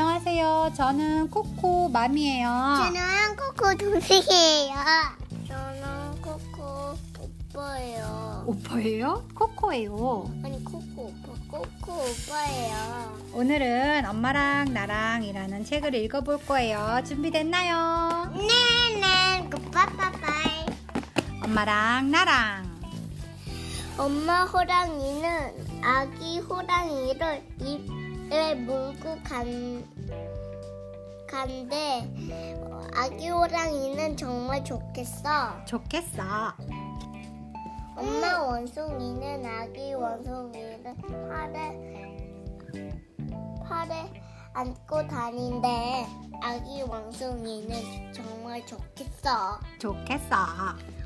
안녕하세요. 저는 코코 mom이에요. 저는 코코 동생이에요. 저는 코코 오빠예요. 오빠예요? 코코예요. 아니 코코 오빠, 코코 오빠예요. 오늘은 엄마랑 나랑이라는 책을 읽어볼 거예요. 준비됐나요? 네네, 굿빠빠빠이. 엄마랑 나랑. 엄마 호랑이는 아기 호랑이를 입 에 물고 간, 간대. 아기 호랑이는 정말 좋겠어. 좋겠어. 엄마 원숭이는 아기 원숭이를 팔에 팔에 안고 다닌대. 아기 원숭이는 정말 좋겠어. 좋겠어.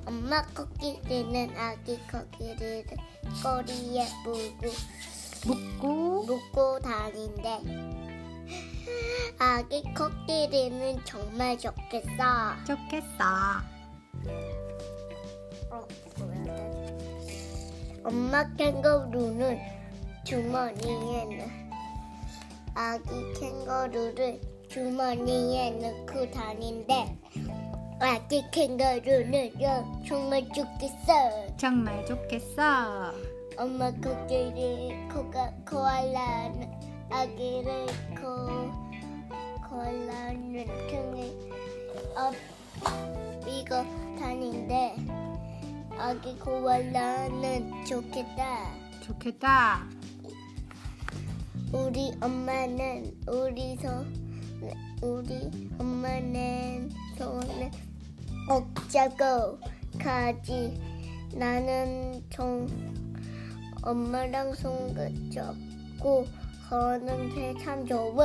엄마 코끼리는 아기 코끼리를 꼬리에 물고 묻고 묶고 다닌대. 아기 코끼리는 정말 좋겠어. 좋겠어. 어, 뭐야? 엄마 캥거루는 주머니에 넣 아기 캥거루를 주머니에 넣고 다닌대. 아기 캥거루는요 정말 좋겠어. 정말 좋겠어. 엄마 코끼리 코가 코알라는 아기를 코 코알라는 등에 업 이고 다닌대. 아기 코알라는 좋겠다. 좋겠다. 우리 엄마는 우리 손 우리 엄마는 손을 꼭 잡고 가지. 나는 좀 엄마랑 손 잡고 가는 게 참 좋아.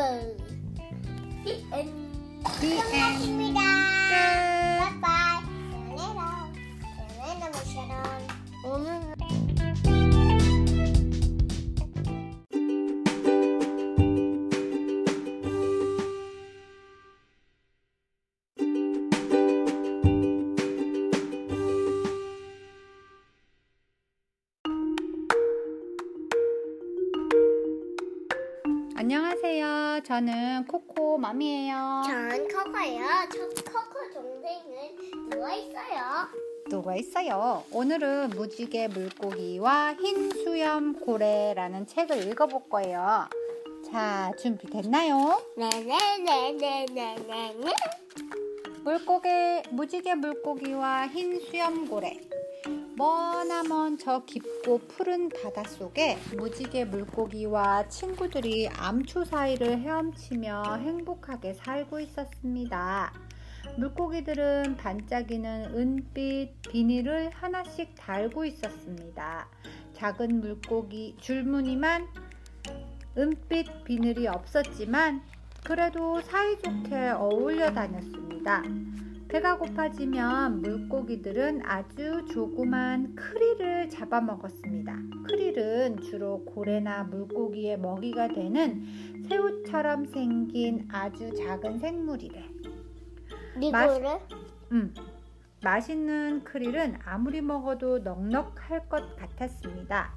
The end. The end. 끝. 안녕하세요. 저는 코코 맘이에요. 전 커커예요. 저 커커 동생은 누워 있어요. 누가 있어요? 오늘은 무지개 물고기와 흰 수염 고래라는 책을 읽어볼 거예요. 자, 준비됐나요? 네네네네네네. 물고기, 무지개 물고기와 흰 수염 고래. 머나먼 저 깊고 푸른 바닷속에 무지개 물고기와 친구들이 암초 사이를 헤엄치며 행복하게 살고 있었습니다. 물고기들은 반짝이는 은빛 비닐을 하나씩 달고 있었습니다. 작은 물고기 줄무늬만 은빛 비늘이 없었지만 그래도 사이좋게 어울려 다녔습니다. 배가 고파지면 물고기들은 아주 조그만 크릴을 잡아먹었습니다. 크릴은 주로 고래나 물고기의 먹이가 되는 새우처럼 생긴 아주 작은 생물이래. 이거를 음, 맛있는 크릴은 아무리 먹어도 넉넉할 것 같았습니다.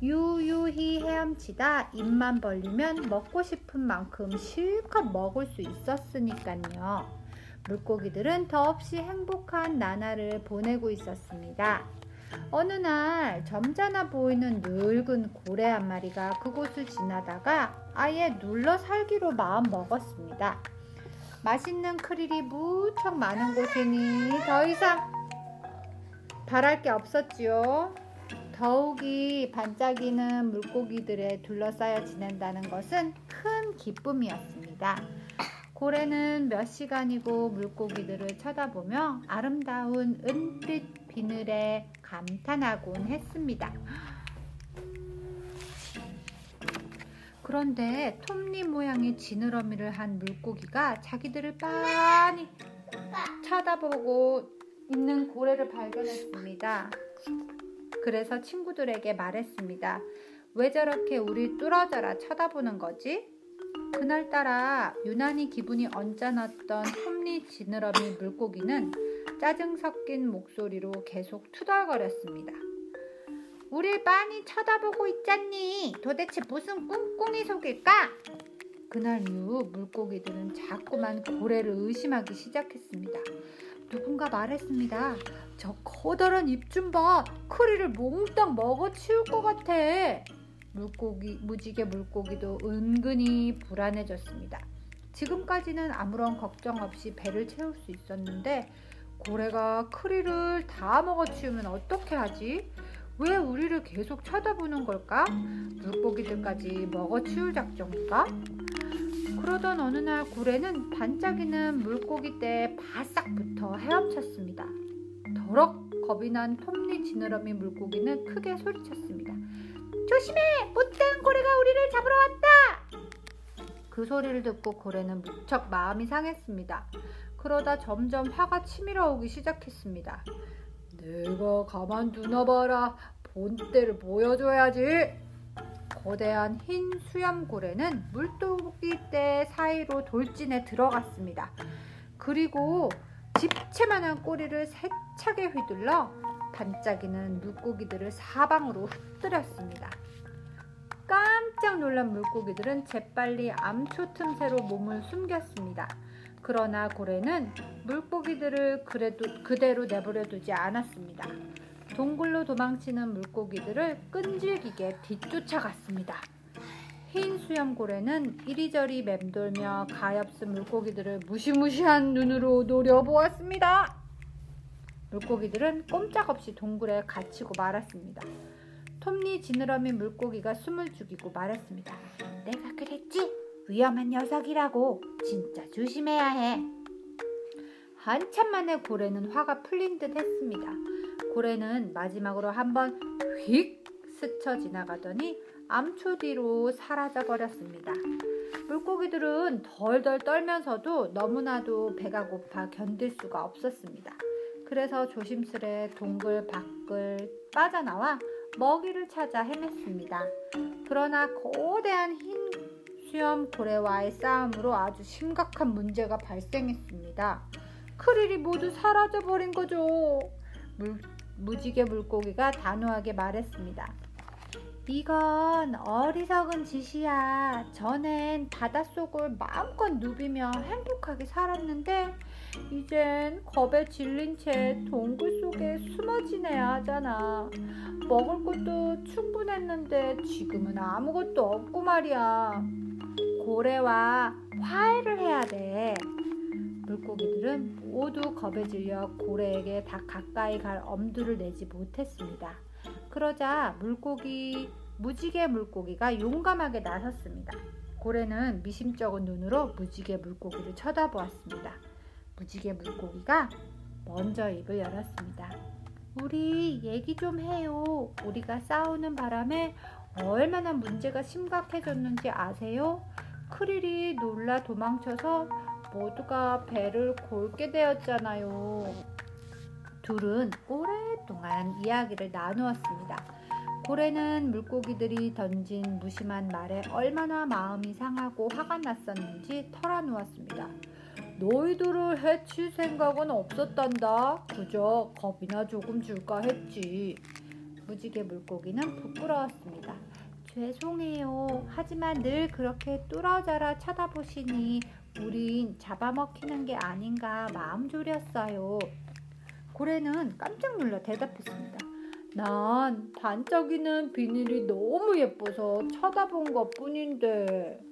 유유히 헤엄치다 입만 벌리면 먹고 싶은 만큼 실컷 먹을 수 있었으니까요. 물고기들은 더없이 행복한 나날을 보내고 있었습니다. 어느 날 점잖아 보이는 늙은 고래 한 마리가 그곳을 지나다가 아예 눌러 살기로 마음 먹었습니다. 맛있는 크릴이 무척 많은 곳이니 더 이상 바랄 게 없었지요. 더욱이 반짝이는 물고기들에 둘러싸여 지낸다는 것은 큰 기쁨이었습니다. 고래는 몇 시간이고 물고기들을 쳐다보며 아름다운 은빛 비늘에 감탄하곤 했습니다. 그런데 톱니 모양의 지느러미를 한 물고기가 자기들을 빤히 쳐다보고 있는 고래를 발견했습니다. 그래서 친구들에게 말했습니다. 왜 저렇게 우리 뚫어져라 쳐다보는 거지? 그날따라 유난히 기분이 언짢았던 톱니 지느러미 물고기는 짜증 섞인 목소리로 계속 투덜거렸습니다. 우릴 빤히 쳐다보고 있잖니. 도대체 무슨 꿍꿍이 속일까? 그날 이후 물고기들은 자꾸만 고래를 의심하기 시작했습니다. 누군가 말했습니다. 저 커다란 입 좀 봐. 크리를 몽땅 먹어 치울 것 같아. 물고기, 무지개 물고기도 은근히 불안해졌습니다. 지금까지는 아무런 걱정 없이 배를 채울 수 있었는데 고래가 크리를 다 먹어치우면 어떻게 하지? 왜 우리를 계속 쳐다보는 걸까? 물고기들까지 먹어치울 작정인가? 그러던 어느 날 고래는 반짝이는 물고기 떼에 바싹 붙어 헤엄쳤습니다. 더럭 겁이 난 톱니 지느러미 물고기는 크게 소리쳤습니다. 조심해! 못된 고래가 우리를 잡으러 왔다! 그 소리를 듣고 고래는 무척 마음이 상했습니다. 그러다 점점 화가 치밀어 오기 시작했습니다. 내가 가만두나 봐라. 본때를 보여줘야지. 거대한 흰 수염고래는 물고기 떼 사이로 돌진해 들어갔습니다. 그리고 집채만한 꼬리를 세차게 휘둘러 반짝이는 물고기들을 사방으로 흩뜨렸습니다. 깜짝 놀란 물고기들은 재빨리 암초 틈새로 몸을 숨겼습니다. 그러나 고래는 물고기들을 그래도 그대로 내버려 두지 않았습니다. 동굴로 도망치는 물고기들을 끈질기게 뒤쫓아갔습니다. 흰 수염고래는 이리저리 맴돌며 가엾은 물고기들을 무시무시한 눈으로 노려보았습니다. 물고기들은 꼼짝없이 동굴에 갇히고 말았습니다. 톱니 지느러미 물고기가 숨을 죽이고 말했습니다. 내가 그랬지? 위험한 녀석이라고 진짜 조심해야 해. 한참 만에 고래는 화가 풀린 듯 했습니다. 고래는 마지막으로 한번 휙 스쳐 지나가더니 암초 뒤로 사라져 버렸습니다. 물고기들은 덜덜 떨면서도 너무나도 배가 고파 견딜 수가 없었습니다. 그래서 조심스레 동굴 밖을 빠져나와 먹이를 찾아 헤맸습니다. 그러나 거대한 흰 수염 고래와의 싸움으로 아주 심각한 문제가 발생했습니다. 크릴이 모두 사라져 버린 거죠. 물, 무지개 물고기가 단호하게 말했습니다. 이건 어리석은 짓이야. 전엔 바닷속을 마음껏 누비며 행복하게 살았는데 이젠 겁에 질린 채 동굴 속에 숨어 지내야 하잖아. 먹을 것도 충분했는데 지금은 아무것도 없고 말이야. 고래와 화해를 해야 돼. 물고기들은 모두 겁에 질려 고래에게 다 가까이 갈 엄두를 내지 못했습니다. 그러자 물고기 무지개 물고기가 용감하게 나섰습니다. 고래는 미심쩍은 눈으로 무지개 물고기를 쳐다보았습니다. 무지개 물고기가 먼저 입을 열었습니다. 우리 얘기 좀 해요. 우리가 싸우는 바람에 얼마나 문제가 심각해졌는지 아세요? 크릴이 놀라 도망쳐서 모두가 배를 골게 되었잖아요. 둘은 오랫동안 이야기를 나누었습니다. 고래는 물고기들이 던진 무심한 말에 얼마나 마음이 상하고 화가 났었는지 털어놓았습니다. 너희들을 해칠 생각은 없었단다. 그저 겁이나 조금 줄까 했지. 무지개 물고기는 부끄러웠습니다. 죄송해요. 하지만 늘 그렇게 뚫어져라 쳐다보시니 우린 잡아먹히는 게 아닌가 마음 졸였어요. 고래는 깜짝 놀라 대답했습니다. 난 반짝이는 비닐이 너무 예뻐서 쳐다본 것 뿐인데.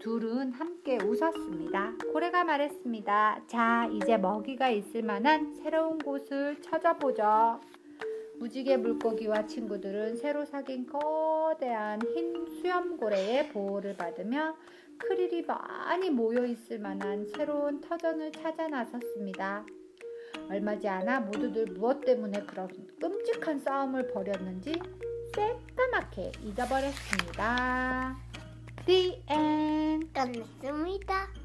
둘은 함께 웃었습니다. 고래가 말했습니다. 자, 이제 먹이가 있을 만한 새로운 곳을 찾아보자. 무지개 물고기와 친구들은 새로 사귄 거대한 흰 수염고래의 보호를 받으며 크릴이 많이 모여 있을 만한 새로운 터전을 찾아 나섰습니다. 얼마지 않아 모두들 무엇 때문에 그런 끔찍한 싸움을 벌였는지 새까맣게 잊어버렸습니다. The end. 끝났습니다.